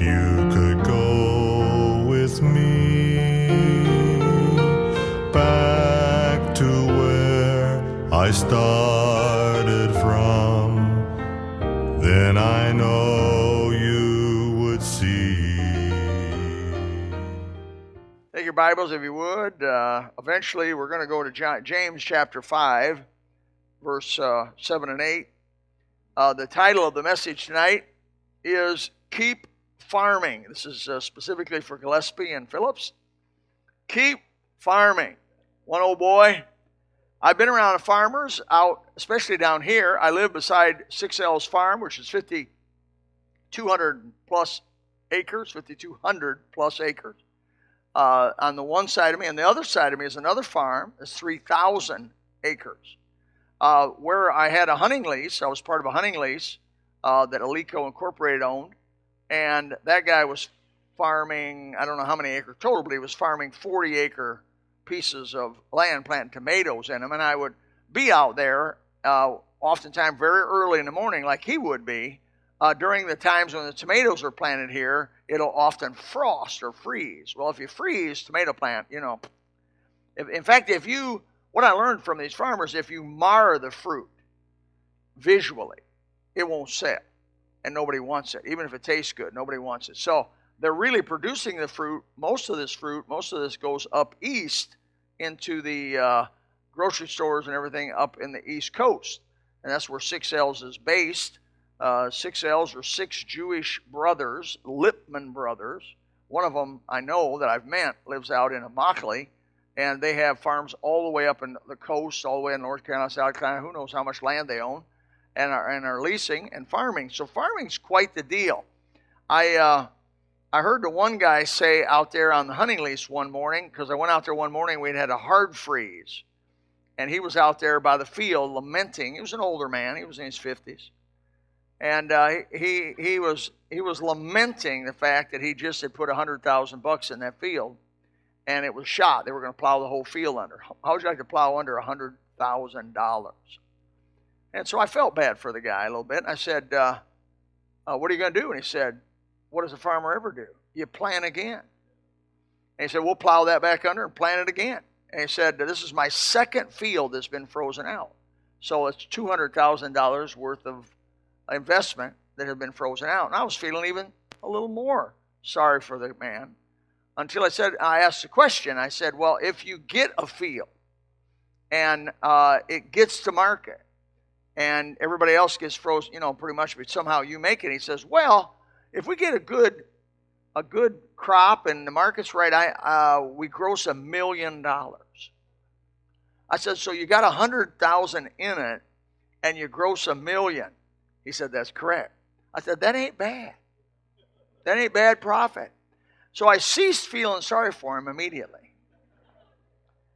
you could go with me back to where I started from, then I know you would see. Take your Bibles, if you would. Uh, eventually, we're going to go to Ja- James chapter 5, verse uh, 7 and 8. Uh, the title of the message tonight is Keep Farming. This is uh, specifically for Gillespie and Phillips. Keep farming. One old boy. I've been around farmers out, especially down here. I live beside Six L's Farm, which is 5,200 plus acres, 5,200 plus acres uh, on the one side of me, and the other side of me is another farm. It's 3,000 acres. Uh, where I had a hunting lease, I was part of a hunting lease uh, that Alico Incorporated owned, and that guy was farming, I don't know how many acres total, but he was farming 40 acre pieces of land, planting tomatoes in them, and I would be out there uh, oftentimes very early in the morning, like he would be, uh, during the times when the tomatoes are planted here, it'll often frost or freeze. Well, if you freeze tomato plant, you know, if, in fact, if you, what I learned from these farmers, if you mar the fruit visually, it won't set, and nobody wants it. Even if it tastes good, nobody wants it. So they're really producing the fruit. Most of this fruit, most of this goes up east into the uh, grocery stores and everything up in the East Coast, and that's where Six L's is based. Uh, six L's are six Jewish brothers, Lipman brothers. One of them I know that I've met lives out in Immokalee, and they have farms all the way up in the coast, all the way in North Carolina, South Carolina. Who knows how much land they own, and our, and are leasing and farming. So farming's quite the deal. I uh, I heard the one guy say out there on the hunting lease one morning because I went out there one morning. We'd had a hard freeze, and he was out there by the field lamenting. He was an older man. He was in his fifties and uh, he he was he was lamenting the fact that he just had put a hundred thousand bucks in that field, and it was shot. They were going to plow the whole field under. How would you like to plow under a hundred thousand dollars? And so I felt bad for the guy a little bit. I said, uh, uh, "What are you going to do?" And he said, "What does a farmer ever do? You plant again." And he said, "We'll plow that back under and plant it again." And he said, "This is my second field that's been frozen out, so it's two hundred thousand dollars worth of." investment that had been frozen out. And I was feeling even a little more sorry for the man until I said, I asked the question. I said, Well, if you get a field and uh, it gets to market and everybody else gets frozen, you know, pretty much, but somehow you make it. He says, Well, if we get a good a good crop and the market's right, I uh, we gross a million dollars. I said, so you got a hundred thousand in it, and you gross a million. He said, That's correct. I said, That ain't bad. That ain't bad profit. So I ceased feeling sorry for him immediately.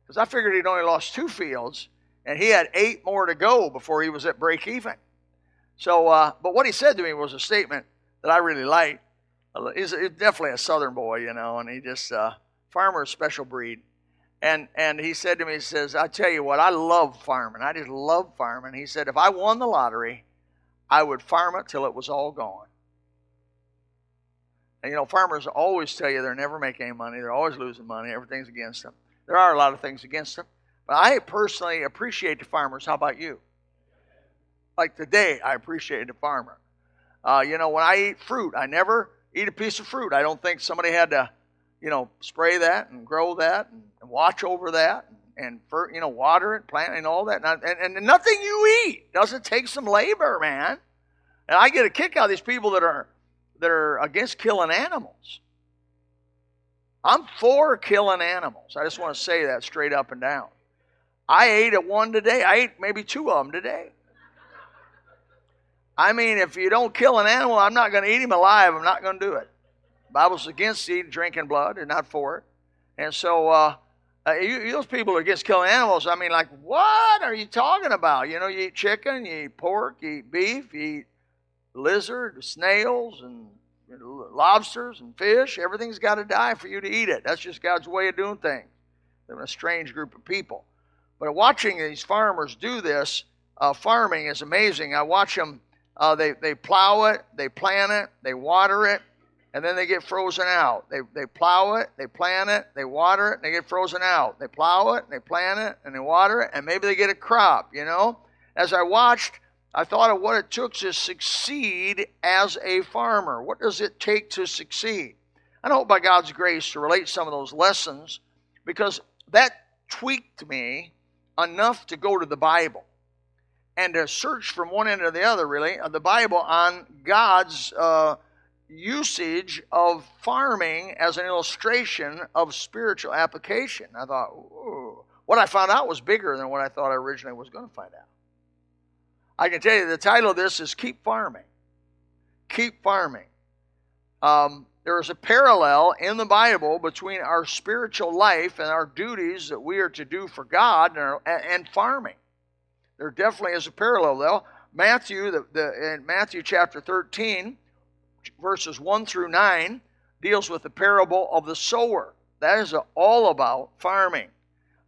Because I figured he'd only lost two fields, and he had eight more to go before he was at break even. So, uh, but what he said to me was a statement that I really liked. He's, he's definitely a southern boy, you know, and he just, uh, farmer special breed. And, and he said to me, he says, I tell you what, I love farming. I just love farming. He said, if I won the lottery, I would farm it till it was all gone. And you know, farmers always tell you they're never making any money, they're always losing money, everything's against them. There are a lot of things against them. But I personally appreciate the farmers. How about you? Like today, I appreciate the farmer. Uh, you know, when I eat fruit, I never eat a piece of fruit. I don't think somebody had to, you know, spray that and grow that and, watch over that and, and for, you know, water it, plant and all that. And, and, and nothing you eat doesn't take some labor, man. And I get a kick out of these people that are that are against killing animals. I'm for killing animals. I just want to say that straight up and down. I ate a one today. I ate maybe two of them today. I mean, if you don't kill an animal, I'm not going to eat him alive. I'm not going to do it. The Bible's against eating, drinking blood, and not for it. And so, uh, uh, you, those people are against killing animals. I mean, like, what are you talking about? You know, you eat chicken, you eat pork, you eat beef, you eat lizard, snails, and you know, lobsters and fish. Everything's got to die for you to eat it. That's just God's way of doing things. They're a strange group of people. But watching these farmers do this, uh, farming is amazing. I watch them. Uh, they they plow it, they plant it, they water it, and then they get frozen out. They they plow it, they plant it, they water it, and they get frozen out. They plow it, they plant it, and they water it, and maybe they get a crop. You know, as I watched, I thought of what it took to succeed as a farmer. What does it take to succeed? I hope by God's grace to relate some of those lessons because that tweaked me enough to go to the Bible and to search from one end to the other, really, of the Bible on God's uh, usage of farming as an illustration of spiritual application. I thought, Ooh. what I found out was bigger than what I thought I originally was going to find out. I can tell you the title of this is Keep Farming. Keep Farming. Um, there is a parallel in the Bible between our spiritual life and our duties that we are to do for God and, our, and farming. There definitely is a parallel, though. Matthew, the, the, in Matthew chapter 13, verses 1 through 9, deals with the parable of the sower. That is all about farming.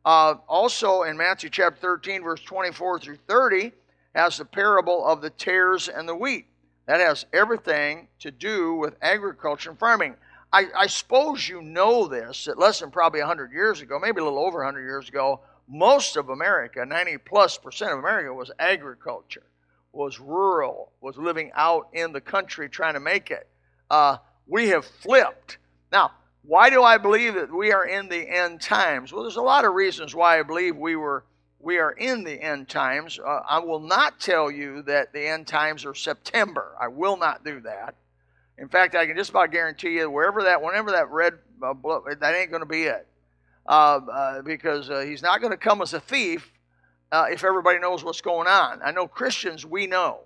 Uh, also, in Matthew chapter 13, verse 24 through 30, has the parable of the tares and the wheat. That has everything to do with agriculture and farming. I, I suppose you know this that less than probably 100 years ago, maybe a little over 100 years ago, most of America, 90 plus percent of America, was agriculture, was rural, was living out in the country trying to make it. Uh, we have flipped. Now, why do I believe that we are in the end times? Well, there's a lot of reasons why I believe we were we are in the end times. Uh, I will not tell you that the end times are September. I will not do that. In fact, I can just about guarantee you, wherever that, whenever that red, uh, that ain't going to be it, uh, uh because uh, he's not going to come as a thief uh, if everybody knows what's going on. I know Christians, we know.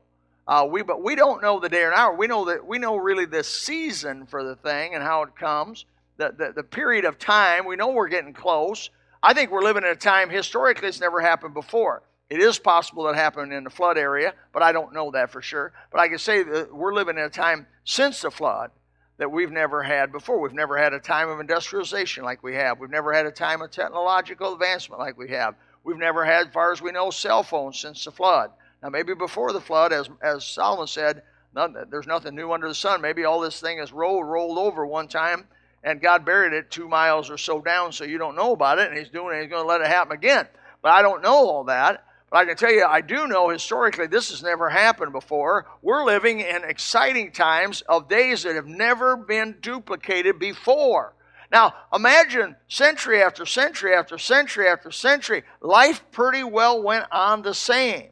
we but we don't know the day and hour. We know that we know really the season for the thing and how it comes, the, the, the period of time. We know we're getting close. I think we're living in a time historically it's never happened before. It is possible that happened in the flood area, but I don't know that for sure. But I can say that we're living in a time since the flood that we've never had before. We've never had a time of industrialization like we have. We've never had a time of technological advancement like we have. We've never had, as far as we know, cell phones since the flood. Now, maybe before the flood, as, as Solomon said, none, there's nothing new under the sun. Maybe all this thing has rolled, rolled over one time and God buried it two miles or so down so you don't know about it, and He's doing it, He's going to let it happen again. But I don't know all that. But I can tell you, I do know historically this has never happened before. We're living in exciting times of days that have never been duplicated before. Now, imagine century after century after century after century, life pretty well went on the same.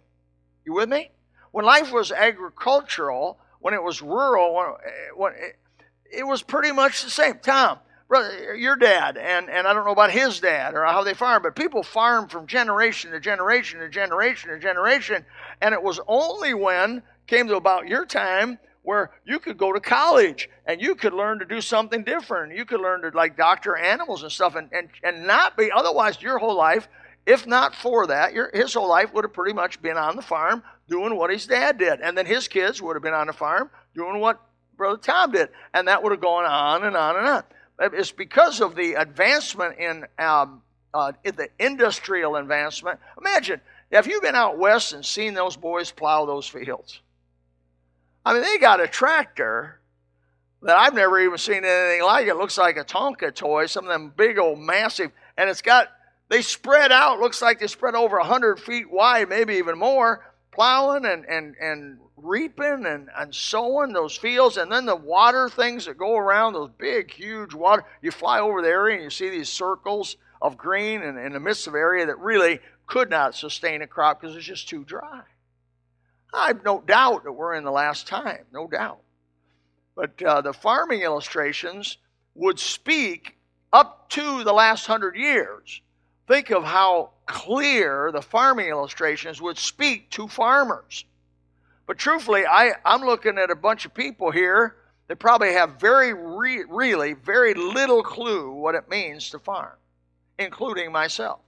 You with me? When life was agricultural, when it was rural, when, eh, when it, it was pretty much the same. Tom, brother, your dad, and, and I don't know about his dad or how they farm, but people farm from generation to generation to generation to generation. And it was only when came to about your time where you could go to college and you could learn to do something different. You could learn to like doctor animals and stuff and, and, and not be otherwise your whole life, if not for that, your, his whole life would have pretty much been on the farm doing what his dad did. And then his kids would have been on the farm doing what Brother Tom did. And that would have gone on and on and on. It's because of the advancement in, um, uh, in the industrial advancement. Imagine, have you've been out west and seen those boys plow those fields? I mean, they got a tractor that I've never even seen anything like. It looks like a Tonka toy, some of them big old massive, and it's got they spread out. Looks like they spread over hundred feet wide, maybe even more, plowing and and and reaping and, and sowing those fields, and then the water things that go around, those big, huge water. You fly over the area and you see these circles of green and in the midst of area that really could not sustain a crop because it's just too dry. I've no doubt that we're in the last time, no doubt. But uh, the farming illustrations would speak up to the last hundred years. Think of how clear the farming illustrations would speak to farmers. But truthfully, I, I'm looking at a bunch of people here that probably have very, re- really, very little clue what it means to farm, including myself.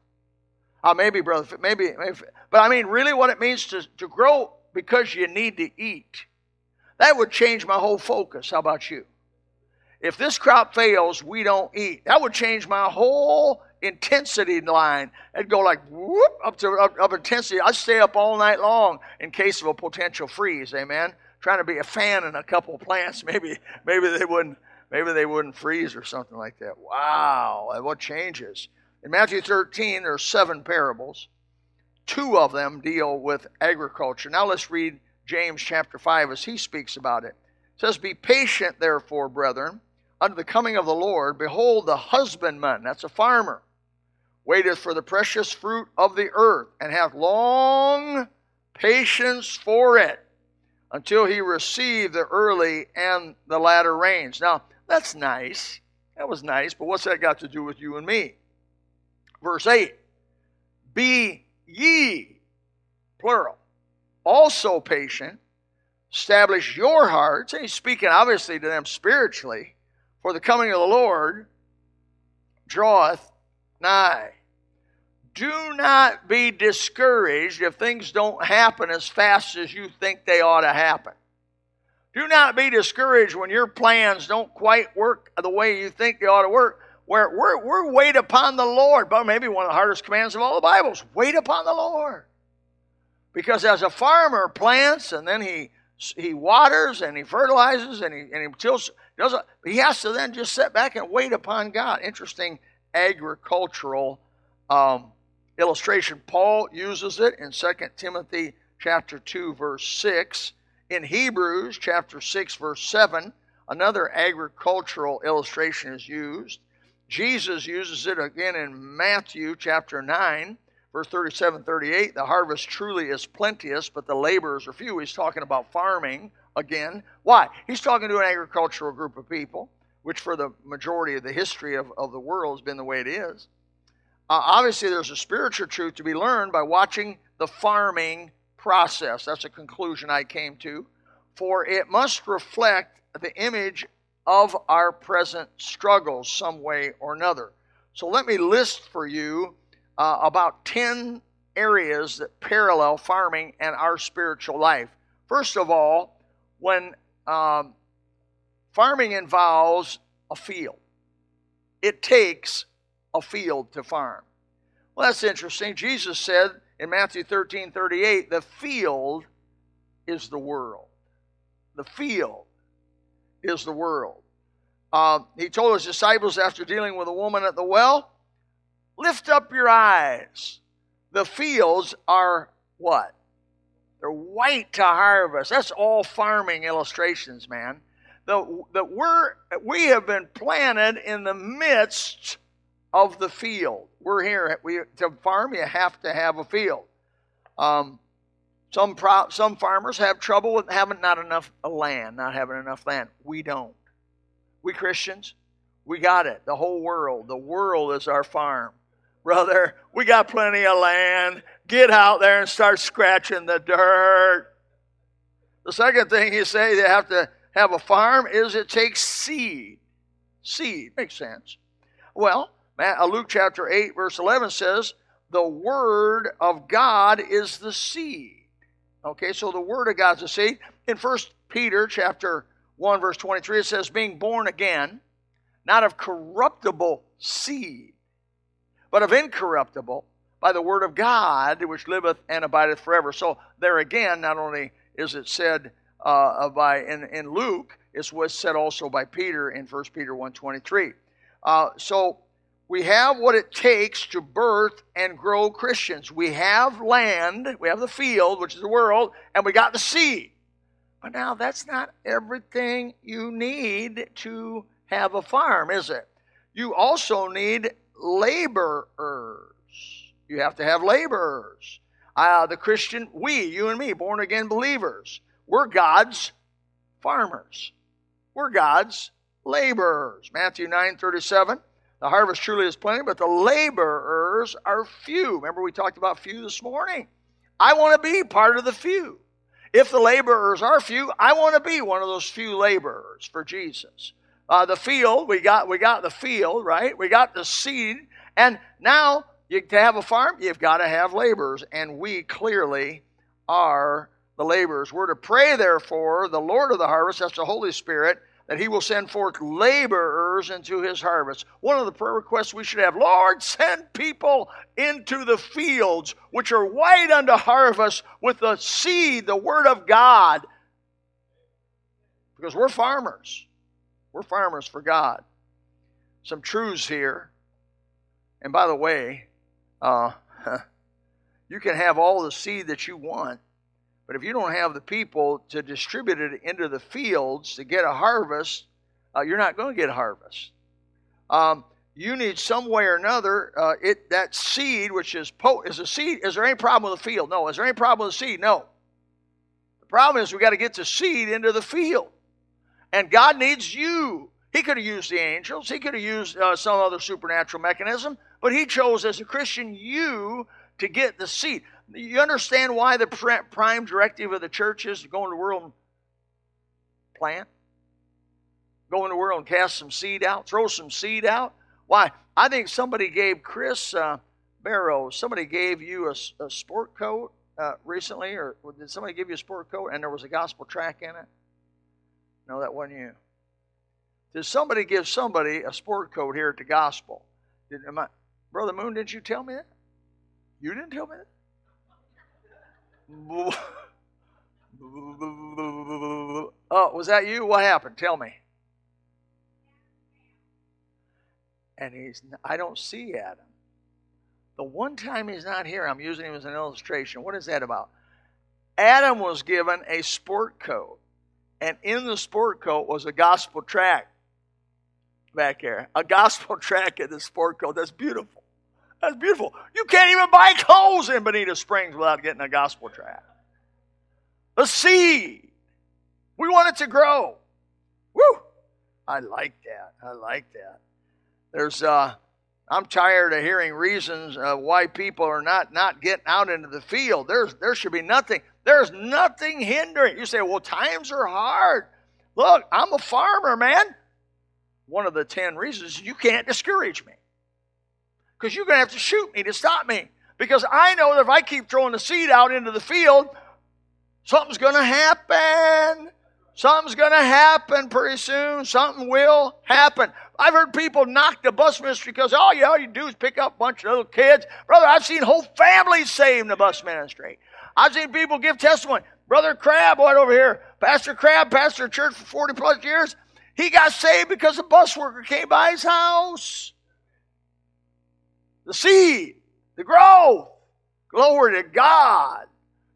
Uh, maybe, brother, maybe, maybe, but I mean, really, what it means to, to grow because you need to eat. That would change my whole focus. How about you? If this crop fails, we don't eat. That would change my whole intensity line. It'd go like whoop up to up, up intensity. I'd stay up all night long in case of a potential freeze. Amen. Trying to be a fan in a couple plants. Maybe maybe they wouldn't maybe they wouldn't freeze or something like that. Wow, what changes? In Matthew 13, there are seven parables. Two of them deal with agriculture. Now let's read James chapter 5 as he speaks about it. It says, Be patient, therefore, brethren, unto the coming of the Lord. Behold, the husbandman, that's a farmer, waiteth for the precious fruit of the earth, and hath long patience for it, until he receive the early and the latter rains. Now, that's nice. That was nice, but what's that got to do with you and me? Verse 8 Be ye, plural, also patient, establish your hearts. And he's speaking obviously to them spiritually, for the coming of the Lord draweth nigh. Do not be discouraged if things don't happen as fast as you think they ought to happen. Do not be discouraged when your plans don't quite work the way you think they ought to work. Where we're, we're wait upon the Lord. But maybe one of the hardest commands of all the Bibles wait upon the Lord. Because as a farmer plants and then he he waters and he fertilizes and he and he tills does it, he has to then just sit back and wait upon God. Interesting agricultural um, illustration. Paul uses it in 2 Timothy chapter 2 verse 6. In Hebrews chapter 6 verse 7, another agricultural illustration is used. Jesus uses it again in Matthew chapter 9 verse 37 38 the harvest truly is plenteous but the laborers are few he's talking about farming again why he's talking to an agricultural group of people which for the majority of the history of, of the world has been the way it is. Uh, obviously there's a spiritual truth to be learned by watching the farming process. That's a conclusion i came to. For it must reflect the image of our present struggles some way or another. So let me list for you uh, about 10 areas that parallel farming and our spiritual life. First of all, when um, farming involves a field, it takes a field to farm. Well, that's interesting. Jesus said in Matthew 13 38, the field is the world. The field is the world. Uh, he told his disciples after dealing with a woman at the well, Lift up your eyes. The fields are what? They're white to harvest. That's all farming illustrations, man. The, we're, we have been planted in the midst of the field. We're here. We, to farm, you have to have a field. Um, some, pro, some farmers have trouble with having not enough land, not having enough land. We don't. We Christians, we got it. The whole world. The world is our farm brother, we got plenty of land. Get out there and start scratching the dirt. The second thing you say they have to have a farm is it takes seed. Seed makes sense. Well, uh, Luke chapter 8, verse 11 says, The word of God is the seed. Okay, so the word of God is the seed. In 1 Peter chapter 1, verse 23, it says, Being born again, not of corruptible seed but of incorruptible by the word of God, which liveth and abideth forever. So there again, not only is it said uh, by in, in Luke, it was said also by Peter in 1 Peter 1.23. Uh, so we have what it takes to birth and grow Christians. We have land, we have the field, which is the world, and we got the seed. But now that's not everything you need to have a farm, is it? You also need laborers. You have to have laborers. Uh, the Christian, we, you and me, born again believers, we're God's farmers. We're God's laborers. Matthew 9 37. The harvest truly is plenty, but the laborers are few. Remember, we talked about few this morning. I want to be part of the few. If the laborers are few, I want to be one of those few laborers for Jesus. Uh, the field, we got we got the field, right? We got the seed, and now you, to have a farm, you've got to have laborers, and we clearly are the laborers. We're to pray, therefore, the Lord of the harvest, that's the Holy Spirit, that he will send forth laborers into his harvest. One of the prayer requests we should have Lord, send people into the fields which are white unto harvest with the seed, the word of God. Because we're farmers. We're farmers for God. Some truths here. And by the way, uh, you can have all the seed that you want, but if you don't have the people to distribute it into the fields to get a harvest, uh, you're not going to get a harvest. Um, you need some way or another uh, it that seed, which is po- is a seed. Is there any problem with the field? No. Is there any problem with the seed? No. The problem is we got to get the seed into the field, and God needs you. He could have used the angels. He could have used uh, some other supernatural mechanism, but He chose as a Christian you to get the seed. You understand why the prime directive of the church is to go into the world and plant? Go into the world and cast some seed out, throw some seed out. Why? I think somebody gave Chris uh, Barrow, somebody gave you a, a sport coat uh, recently, or did somebody give you a sport coat and there was a gospel track in it? No, that wasn't you. Did somebody give somebody a sport coat here at the gospel? Did, I, Brother Moon, didn't you tell me that? You didn't tell me that? oh, was that you? What happened? Tell me. And he's, I don't see Adam. The one time he's not here, I'm using him as an illustration. What is that about? Adam was given a sport coat, and in the sport coat was a gospel track back there. A gospel track in the sport coat. That's beautiful. That's beautiful. You can't even buy clothes in Bonita Springs without getting a gospel tract. The seed. We want it to grow. Woo! I like that. I like that. There's uh I'm tired of hearing reasons uh, why people are not not getting out into the field. There's there should be nothing. There's nothing hindering. You say, "Well, times are hard." Look, I'm a farmer, man. One of the 10 reasons you can't discourage me because you're going to have to shoot me to stop me. Because I know that if I keep throwing the seed out into the field, something's going to happen. Something's going to happen pretty soon. Something will happen. I've heard people knock the bus ministry because all you, all you do is pick up a bunch of little kids. Brother, I've seen whole families saved in the bus ministry. I've seen people give testimony. Brother Crab, right over here, Pastor Crab, pastor church for 40 plus years, he got saved because a bus worker came by his house the seed, the growth. Glory to God.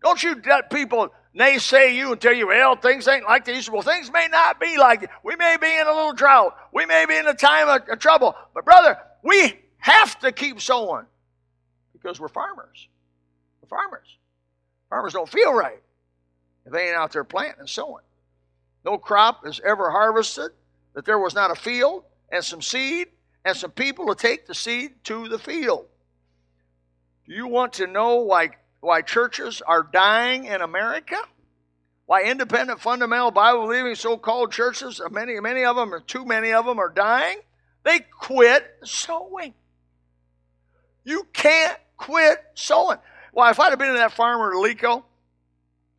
Don't you let people naysay you and tell you, well, things ain't like to. Well, things may not be like it. We may be in a little drought. We may be in a time of, of trouble. But, brother, we have to keep sowing because we're farmers. We're farmers. Farmers don't feel right if they ain't out there planting and sowing. No crop is ever harvested that there was not a field and some seed and some people to take the seed to the field. Do you want to know why, why churches are dying in America? Why independent, fundamental, Bible believing so called churches, many, many of them, or too many of them, are dying? They quit sowing. You can't quit sowing. Why, if I'd have been in that farmer at Alico,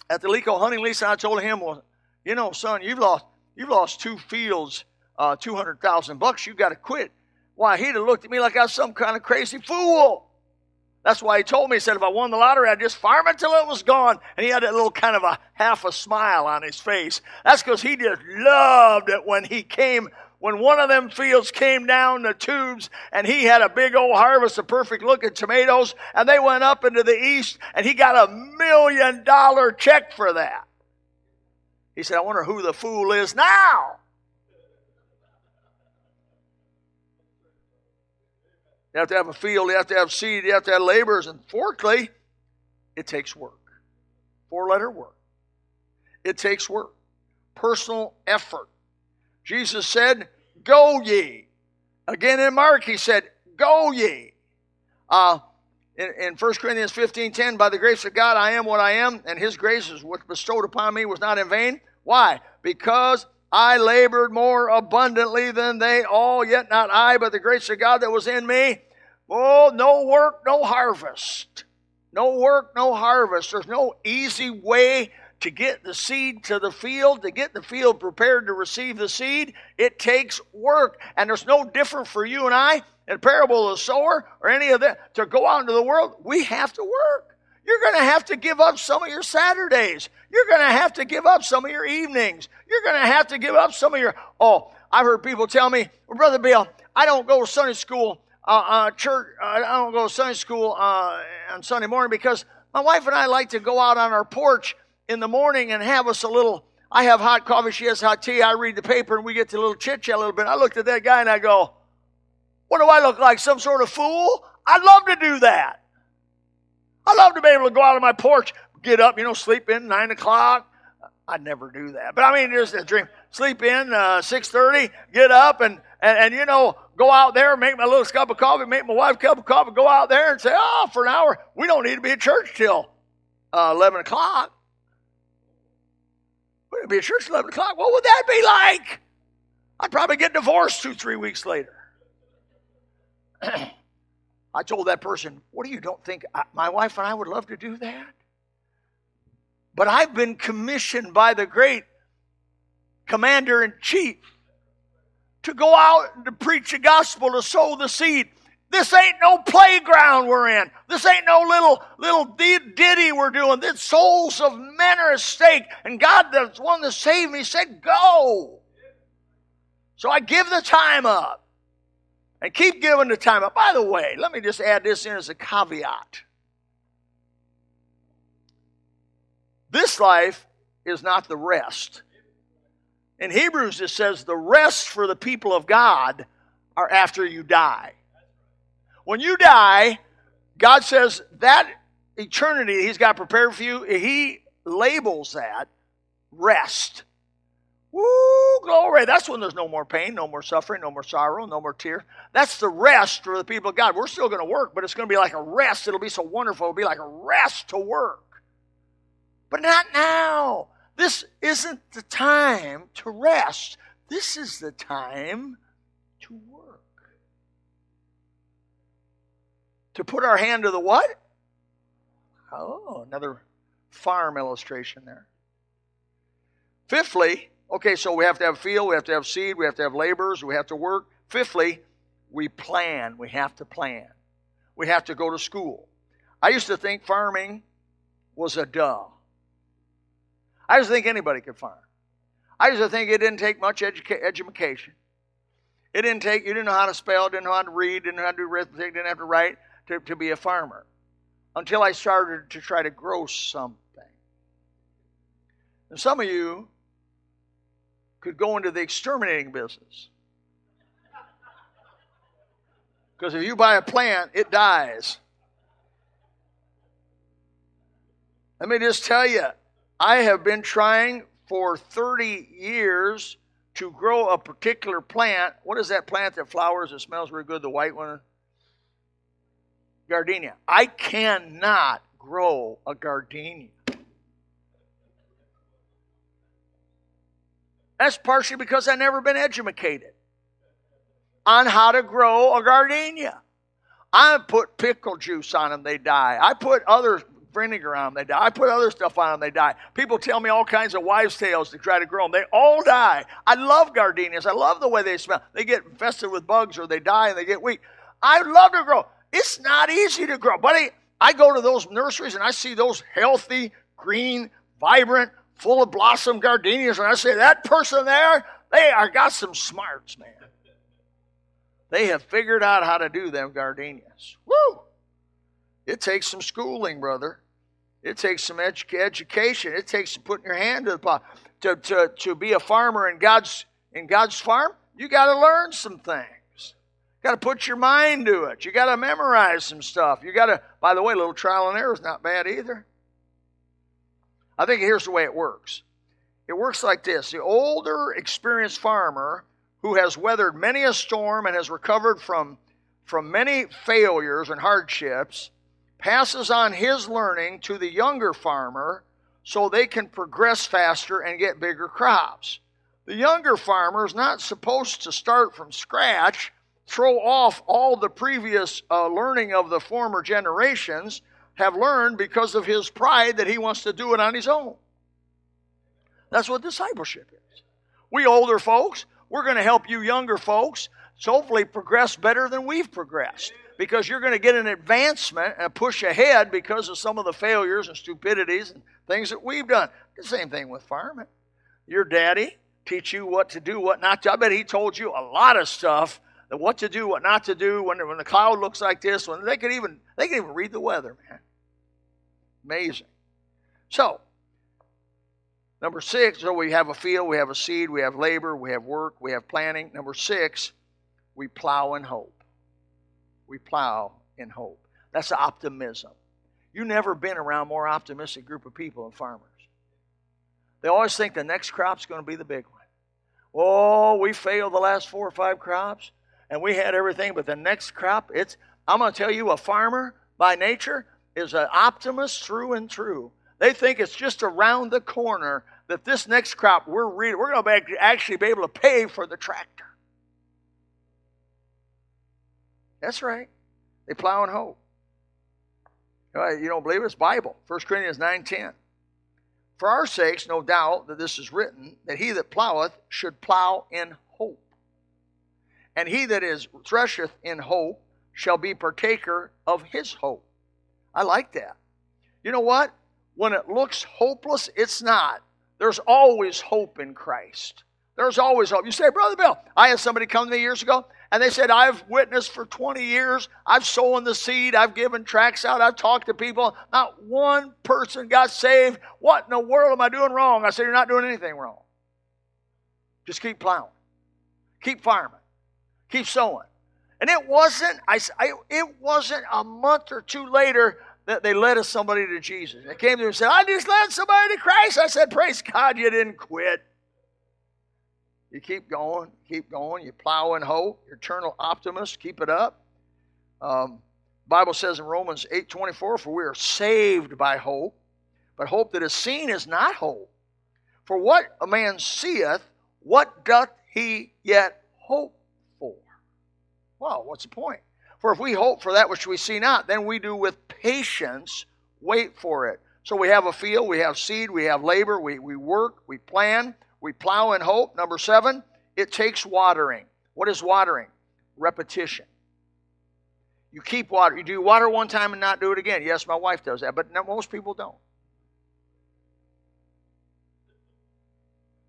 at the Alico hunting lease, and I told him, well, you know, son, you've lost, you've lost two fields, uh, 200,000 bucks, you've got to quit. Why, he'd have looked at me like I was some kind of crazy fool. That's why he told me, he said, if I won the lottery, I'd just farm it till it was gone. And he had that little kind of a half a smile on his face. That's because he just loved it when he came, when one of them fields came down the tubes and he had a big old harvest of perfect looking tomatoes and they went up into the east and he got a million dollar check for that. He said, I wonder who the fool is now. You have to have a field, you have to have seed, you have to have laborers. And fourthly, it takes work. Four letter work. It takes work. Personal effort. Jesus said, Go ye. Again in Mark, he said, Go ye. Uh, in, in 1 Corinthians 15 10, by the grace of God, I am what I am, and his grace is what bestowed upon me was not in vain. Why? Because I labored more abundantly than they all, yet not I, but the grace of God that was in me. Oh, no work, no harvest. No work, no harvest. There's no easy way to get the seed to the field, to get the field prepared to receive the seed. It takes work. And there's no different for you and I in parable of the sower or any of that to go out into the world. We have to work. You're going to have to give up some of your Saturdays. You're going to have to give up some of your evenings. You're going to have to give up some of your. Oh, I've heard people tell me, well, Brother Bill, I don't go to Sunday school, uh, uh, church, uh, I don't go to Sunday school uh, on Sunday morning because my wife and I like to go out on our porch in the morning and have us a little. I have hot coffee, she has hot tea. I read the paper and we get to a little chit chat a little bit. I looked at that guy and I go, What do I look like? Some sort of fool? I'd love to do that. I'd love to be able to go out on my porch, get up, you know, sleep in nine o'clock. I'd never do that, but I mean, just a dream. Sleep in uh, six thirty, get up, and, and and you know, go out there, make my little cup of coffee, make my wife a cup of coffee, go out there and say, oh, for an hour, we don't need to be at church till uh, eleven o'clock. We need to be at church eleven o'clock. What would that be like? I'd probably get divorced two, three weeks later. I told that person, What do you don't think? I, my wife and I would love to do that? But I've been commissioned by the great commander in chief to go out and to preach the gospel, to sow the seed. This ain't no playground we're in. This ain't no little little ditty we're doing. The souls of men are at stake, and God, the one that saved me, said, "Go." So I give the time up. And keep giving the time. By the way, let me just add this in as a caveat. This life is not the rest. In Hebrews, it says the rest for the people of God are after you die. When you die, God says that eternity He's got prepared for you, He labels that rest. Woo, glory. That's when there's no more pain, no more suffering, no more sorrow, no more tears. That's the rest for the people of God. We're still going to work, but it's going to be like a rest. It'll be so wonderful. It'll be like a rest to work. But not now. This isn't the time to rest. This is the time to work. To put our hand to the what? Oh, another farm illustration there. Fifthly, Okay, so we have to have field, we have to have seed, we have to have laborers, we have to work. Fifthly, we plan. We have to plan. We have to go to school. I used to think farming was a duh. I used to think anybody could farm. I used to think it didn't take much educa- education. It didn't take, you didn't know how to spell, didn't know how to read, didn't know how to do arithmetic, didn't have to write to, to be a farmer. Until I started to try to grow something. And some of you could go into the exterminating business. Because if you buy a plant, it dies. Let me just tell you, I have been trying for 30 years to grow a particular plant. What is that plant that flowers that smells really good, the white one? Gardenia. I cannot grow a gardenia. That's partially because I've never been educated on how to grow a gardenia. I put pickle juice on them, they die. I put other vinegar on them, they die. I put other stuff on them, they die. People tell me all kinds of wives' tales to try to grow them. They all die. I love gardenias. I love the way they smell. They get infested with bugs or they die and they get weak. I love to grow. It's not easy to grow. Buddy, I go to those nurseries and I see those healthy, green, vibrant, full of blossom gardenias, and I say, that person there, they are got some smarts, man. They have figured out how to do them gardenias. Woo! It takes some schooling, brother. It takes some edu- education. It takes some putting your hand to the pot. To, to, to be a farmer in God's in God's farm, you got to learn some things. You Got to put your mind to it. You got to memorize some stuff. You got to. By the way, a little trial and error is not bad either. I think here's the way it works it works like this the older, experienced farmer who has weathered many a storm and has recovered from, from many failures and hardships passes on his learning to the younger farmer so they can progress faster and get bigger crops. The younger farmer is not supposed to start from scratch, throw off all the previous uh, learning of the former generations have learned because of his pride that he wants to do it on his own. That's what discipleship is. We older folks, we're going to help you younger folks hopefully progress better than we've progressed because you're going to get an advancement and push ahead because of some of the failures and stupidities and things that we've done. The same thing with farming. Your daddy teach you what to do, what not to. I bet he told you a lot of stuff what to do, what not to do when, when the cloud looks like this. When they could even they could even read the weather, man. Amazing. So, number six, so we have a field, we have a seed, we have labor, we have work, we have planning. Number six, we plow in hope. We plow in hope. That's optimism. You've never been around more optimistic group of people than farmers. They always think the next crop's going to be the big one. Oh, we failed the last four or five crops, and we had everything, but the next crop, it's I'm going to tell you, a farmer by nature is an optimist through and through. They think it's just around the corner that this next crop we're re- we're going to actually be able to pay for the tractor. That's right. They plow in hope. You don't believe it? It's Bible. 1 Corinthians 9.10. For our sakes, no doubt that this is written, that he that ploweth should plow in hope. And he that is thresheth in hope shall be partaker of his hope. I like that. You know what? When it looks hopeless, it's not. There's always hope in Christ. There's always hope. You say, Brother Bill, I had somebody come to me years ago, and they said, I've witnessed for 20 years. I've sown the seed. I've given tracts out. I've talked to people. Not one person got saved. What in the world am I doing wrong? I said, You're not doing anything wrong. Just keep plowing, keep farming, keep sowing. And it wasn't, I, I, it wasn't a month or two later that they led us somebody to Jesus. They came to me and said, I just led somebody to Christ. I said, Praise God, you didn't quit. You keep going, keep going. You plow in hope. Eternal optimist. Keep it up. Um, Bible says in Romans 8:24, "For we are saved by hope, but hope that is seen is not hope. For what a man seeth, what doth he yet hope for?" Well, what's the point? For if we hope for that which we see not, then we do with patience wait for it. So we have a field, we have seed, we have labor, we, we work, we plan, we plow in hope. Number seven, it takes watering. What is watering? Repetition. You keep water. You do water one time and not do it again. Yes, my wife does that, but most people don't.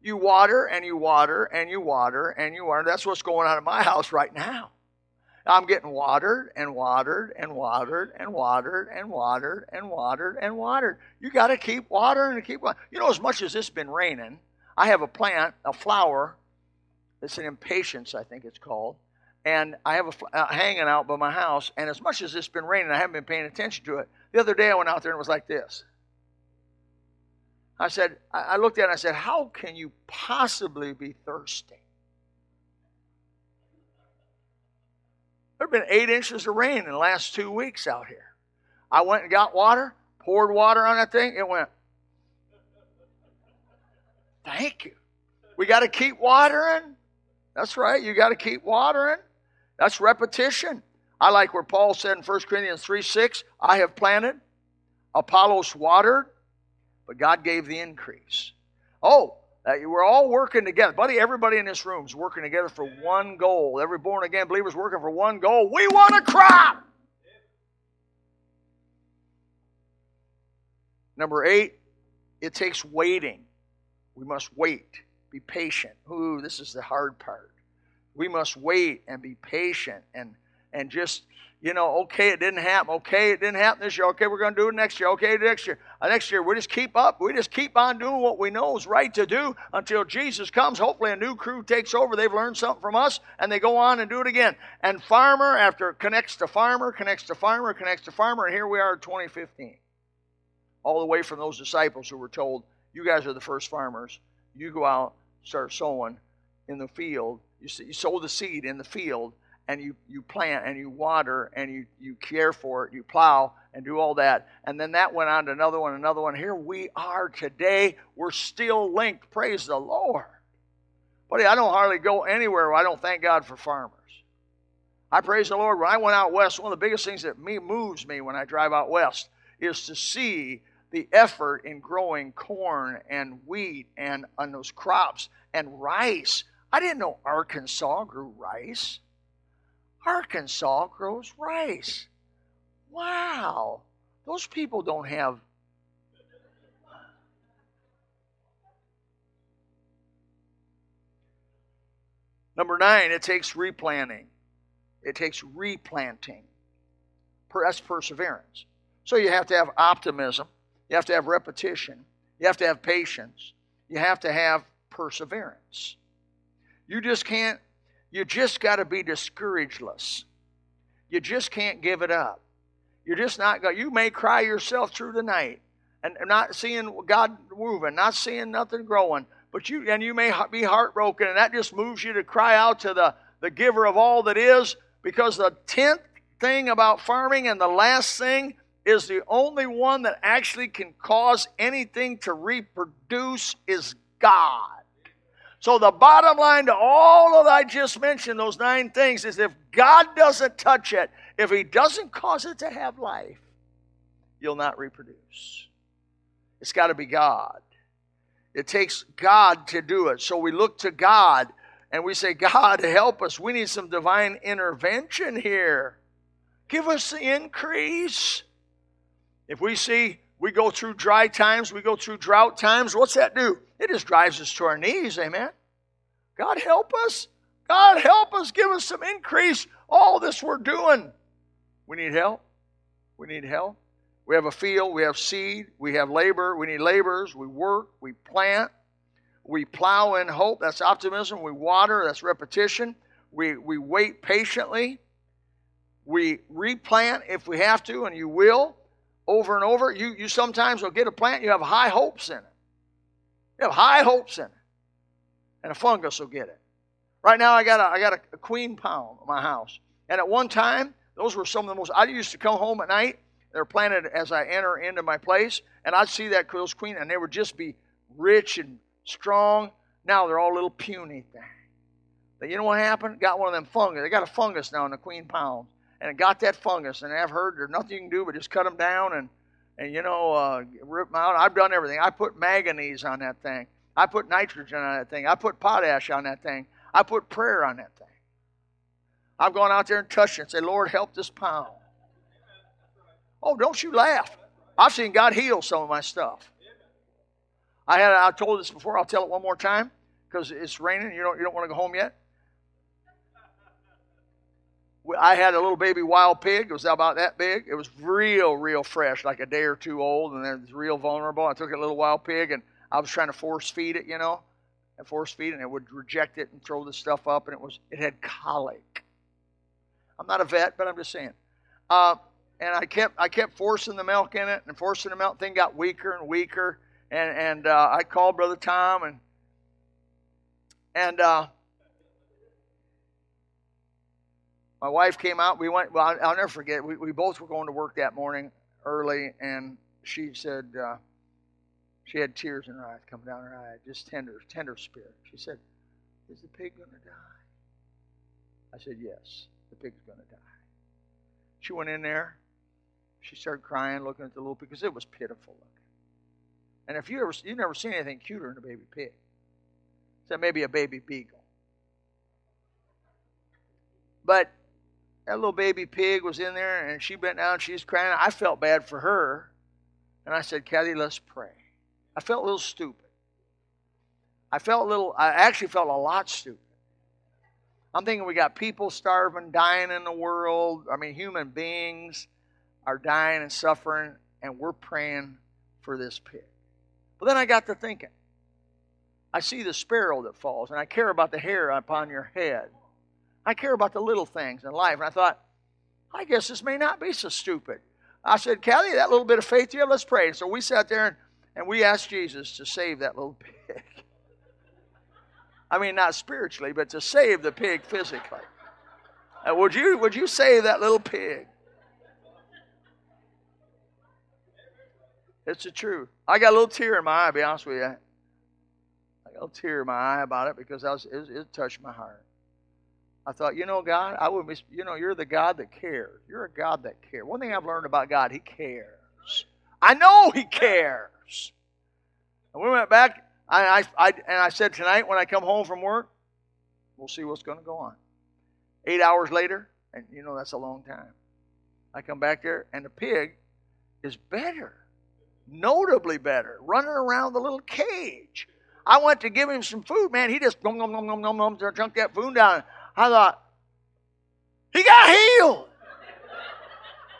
You water and you water and you water and you water. That's what's going on in my house right now. I'm getting watered and watered and watered and watered and watered and watered and watered. You got to keep watering and keep watering. You know, as much as it's been raining, I have a plant, a flower. It's an impatiens, I think it's called. And I have a uh, hanging out by my house. And as much as it's been raining, I haven't been paying attention to it. The other day I went out there and it was like this. I said, I looked at it and I said, How can you possibly be thirsty? There have been eight inches of rain in the last two weeks out here. I went and got water, poured water on that thing, it went Thank you. We got to keep watering. That's right. You got to keep watering. That's repetition. I like where Paul said in 1 Corinthians 3 6, I have planted, Apollos watered, but God gave the increase. Oh, uh, we're all working together. Buddy, everybody in this room is working together for one goal. Every born again believer is working for one goal. We want a crop. Number eight, it takes waiting. We must wait, be patient. Ooh, this is the hard part. We must wait and be patient and and just you know, okay, it didn't happen. Okay, it didn't happen this year. Okay, we're going to do it next year. Okay, next year. Uh, next year, we just keep up. We just keep on doing what we know is right to do until Jesus comes. Hopefully, a new crew takes over. They've learned something from us, and they go on and do it again. And farmer after connects to farmer, connects to farmer, connects to farmer, and here we are in 2015. All the way from those disciples who were told, "You guys are the first farmers." you go out, start sowing in the field. You, you sow the seed in the field, and you, you plant and you water and you, you care for it, you plow and do all that. And then that went on to another one, another one. Here we are today. We're still linked. Praise the Lord. Buddy, I don't hardly go anywhere where I don't thank God for farmers. I praise the Lord. When I went out west, one of the biggest things that me moves me when I drive out west is to see the effort in growing corn and wheat and on those crops and rice. I didn't know Arkansas grew rice. Arkansas grows rice. Wow. Those people don't have Number nine, it takes replanting. It takes replanting. That's perseverance. So you have to have optimism. You have to have repetition. You have to have patience. You have to have perseverance. You just can't, you just got to be discourageless. You just can't give it up. You're just not going, you may cry yourself through the night and not seeing God moving, not seeing nothing growing, but you, and you may be heartbroken, and that just moves you to cry out to the, the giver of all that is, because the tenth thing about farming and the last thing is the only one that actually can cause anything to reproduce is God. So the bottom line to all of I just mentioned, those nine things, is if God doesn't touch it, if He doesn't cause it to have life, you'll not reproduce. It's got to be God. It takes God to do it. So we look to God and we say, God, help us. We need some divine intervention here. Give us the increase. If we see we go through dry times, we go through drought times, what's that do? It just drives us to our knees, amen. God help us. God help us. Give us some increase. All this we're doing. We need help. We need help. We have a field, we have seed, we have labor, we need laborers, we work, we plant, we plow in hope, that's optimism, we water, that's repetition, we, we wait patiently, we replant if we have to, and you will, over and over. You, you sometimes will get a plant, you have high hopes in it. You have high hopes in it. And a fungus will get it. Right now, I got a, I got a, a queen palm in my house. And at one time, those were some of the most, I used to come home at night. They're planted as I enter into my place. And I'd see that those queen, and they would just be rich and strong. Now they're all little puny things. But you know what happened? Got one of them fungus. They got a fungus now in the queen palms and got that fungus. And I've heard there's nothing you can do but just cut them down and, and you know, uh, rip them out. I've done everything. I put manganese on that thing. I put nitrogen on that thing. I put potash on that thing. I put prayer on that thing. I've gone out there and touched it and say, Lord, help this pound. Oh, don't you laugh. I've seen God heal some of my stuff. I had I told this before. I'll tell it one more time because it's raining. You don't you don't want to go home yet. I had a little baby wild pig. It was about that big. It was real, real fresh, like a day or two old, and then it was real vulnerable. I took a little wild pig, and I was trying to force feed it, you know, and force feed it, and it would reject it and throw the stuff up, and it was it had colic. I'm not a vet, but I'm just saying. Uh, and I kept I kept forcing the milk in it, and forcing the milk. Thing got weaker and weaker, and and uh, I called Brother Tom, and and uh, my wife came out. We went. Well, I'll never forget. We, we both were going to work that morning early, and she said uh, she had tears in her eyes coming down her eye, just tender, tender spirit. She said, "Is the pig going to die?" I said, "Yes, the pig's going to die." She went in there. She started crying, looking at the little pig because it was pitiful looking. And if you ever you never seen anything cuter than a baby pig, so maybe a baby beagle. But that little baby pig was in there and she bent down, she was crying. I felt bad for her. And I said, Kathy, let's pray. I felt a little stupid. I felt a little, I actually felt a lot stupid. I'm thinking we got people starving, dying in the world. I mean, human beings are dying and suffering, and we're praying for this pig. But then I got to thinking. I see the sparrow that falls, and I care about the hair upon your head. I care about the little things in life. And I thought, I guess this may not be so stupid. I said, Kelly, that little bit of faith you have, let's pray. And so we sat there and, and we asked Jesus to save that little pig. I mean, not spiritually, but to save the pig physically. Would you would you save that little pig? It's the truth. I got a little tear in my eye. To be honest with you, I got a little tear in my eye about it because I was, it, it touched my heart. I thought, you know, God, I would be, you know, you're the God that cares. You're a God that cares. One thing I've learned about God, He cares. I know He cares. And we went back, I, I, I, and I said tonight when I come home from work, we'll see what's going to go on. Eight hours later, and you know that's a long time. I come back there, and the pig is better, notably better, running around the little cage. I went to give him some food, man. He just nom nom nom nom nom nom that food down. I thought, he got healed.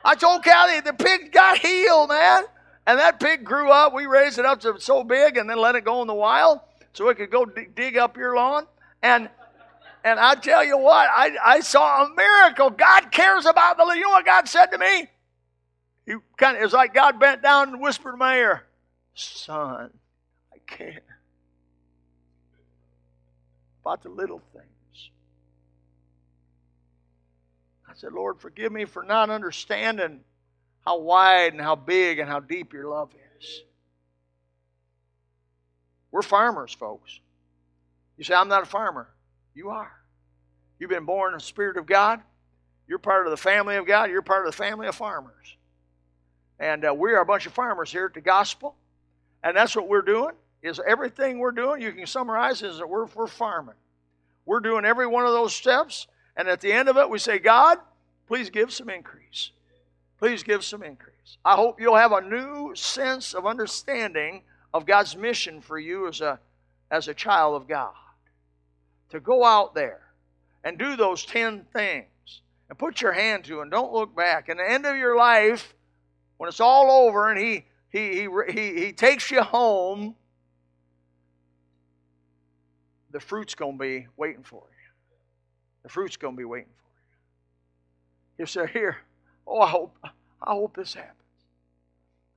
I told Callie, the pig got healed, man. And that pig grew up. We raised it up to so big and then let it go in the wild so it could go dig up your lawn. And and I tell you what, I, I saw a miracle. God cares about the You know what God said to me? He kind of, it was like God bent down and whispered in my ear, Son, I care about the little things. Said, Lord, forgive me for not understanding how wide and how big and how deep your love is. We're farmers, folks. You say, I'm not a farmer. You are. You've been born in the Spirit of God. You're part of the family of God. You're part of the family of farmers. And uh, we are a bunch of farmers here at the gospel. And that's what we're doing, is everything we're doing, you can summarize is that we're, we're farming. We're doing every one of those steps. And at the end of it, we say, God, please give some increase. Please give some increase. I hope you'll have a new sense of understanding of God's mission for you as a, as a child of God. To go out there and do those 10 things and put your hand to and don't look back. And the end of your life, when it's all over and he, he, he, he, he takes you home, the fruit's going to be waiting for you. The fruit's going to be waiting for you. You say, Here, oh, I hope, I hope this happens.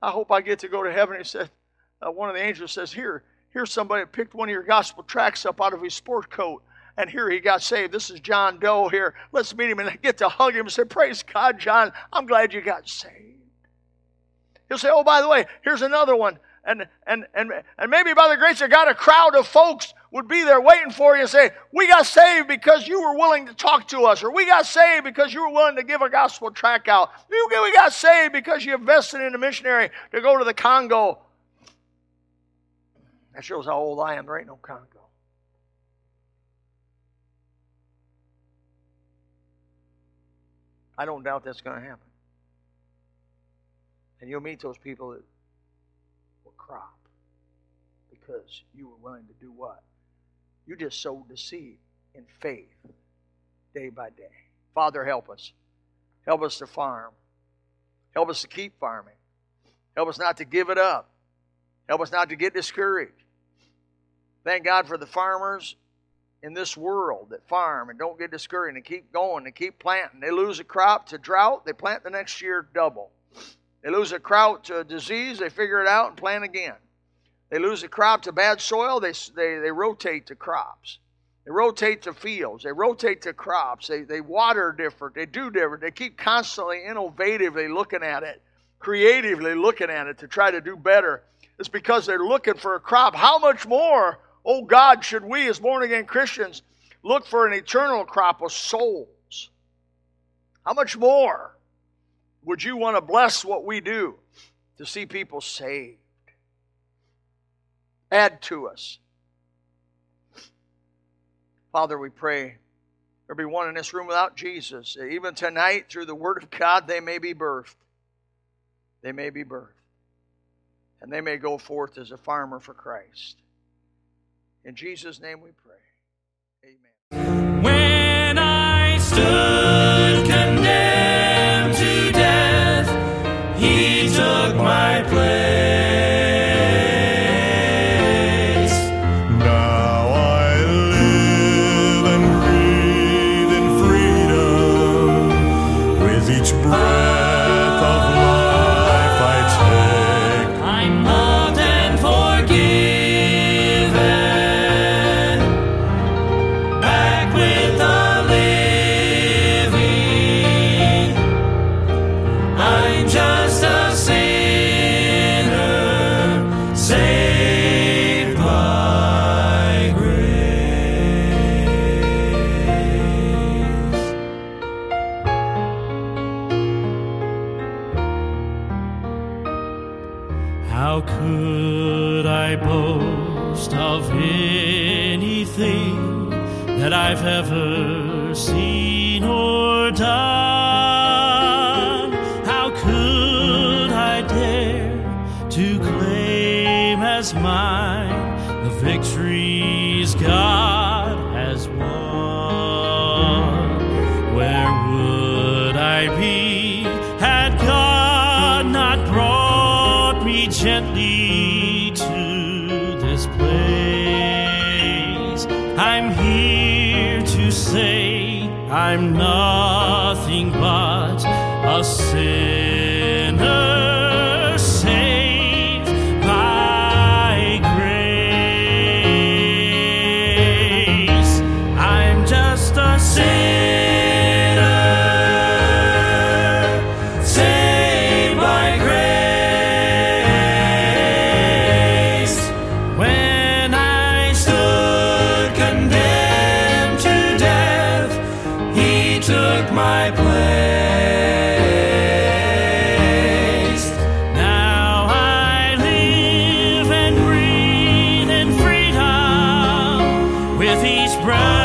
I hope I get to go to heaven. He said, uh, one of the angels says, Here, here's somebody that picked one of your gospel tracts up out of his sport coat and here he got saved. This is John Doe here. Let's meet him and get to hug him and say, Praise God, John, I'm glad you got saved. He'll say, Oh, by the way, here's another one. And, and, and, and maybe by the grace of God, a crowd of folks would be there waiting for you and say, We got saved because you were willing to talk to us, or we got saved because you were willing to give a gospel track out. We got saved because you invested in a missionary to go to the Congo. That shows how old I am. There ain't no Congo. I don't doubt that's going to happen. And you'll meet those people that crop because you were willing to do what? You just sowed the seed in faith day by day. Father, help us. Help us to farm. Help us to keep farming. Help us not to give it up. Help us not to get discouraged. Thank God for the farmers in this world that farm and don't get discouraged and keep going and keep planting. They lose a crop to drought, they plant the next year double. They lose a crop to a disease, they figure it out and plant again. They lose a crop to bad soil, they, they, they rotate the crops. They rotate the fields. They rotate the crops. They, they water different. They do different. They keep constantly innovatively looking at it, creatively looking at it to try to do better. It's because they're looking for a crop. How much more Oh God, should we as born again Christians look for an eternal crop of souls? How much more would you want to bless what we do to see people saved? Add to us. Father, we pray be one in this room without Jesus. Even tonight, through the Word of God, they may be birthed. They may be birthed. And they may go forth as a farmer for Christ. In Jesus' name we pray. Amen. When I stood How could I boast of anything that I've ever seen or done? I'm not. bright.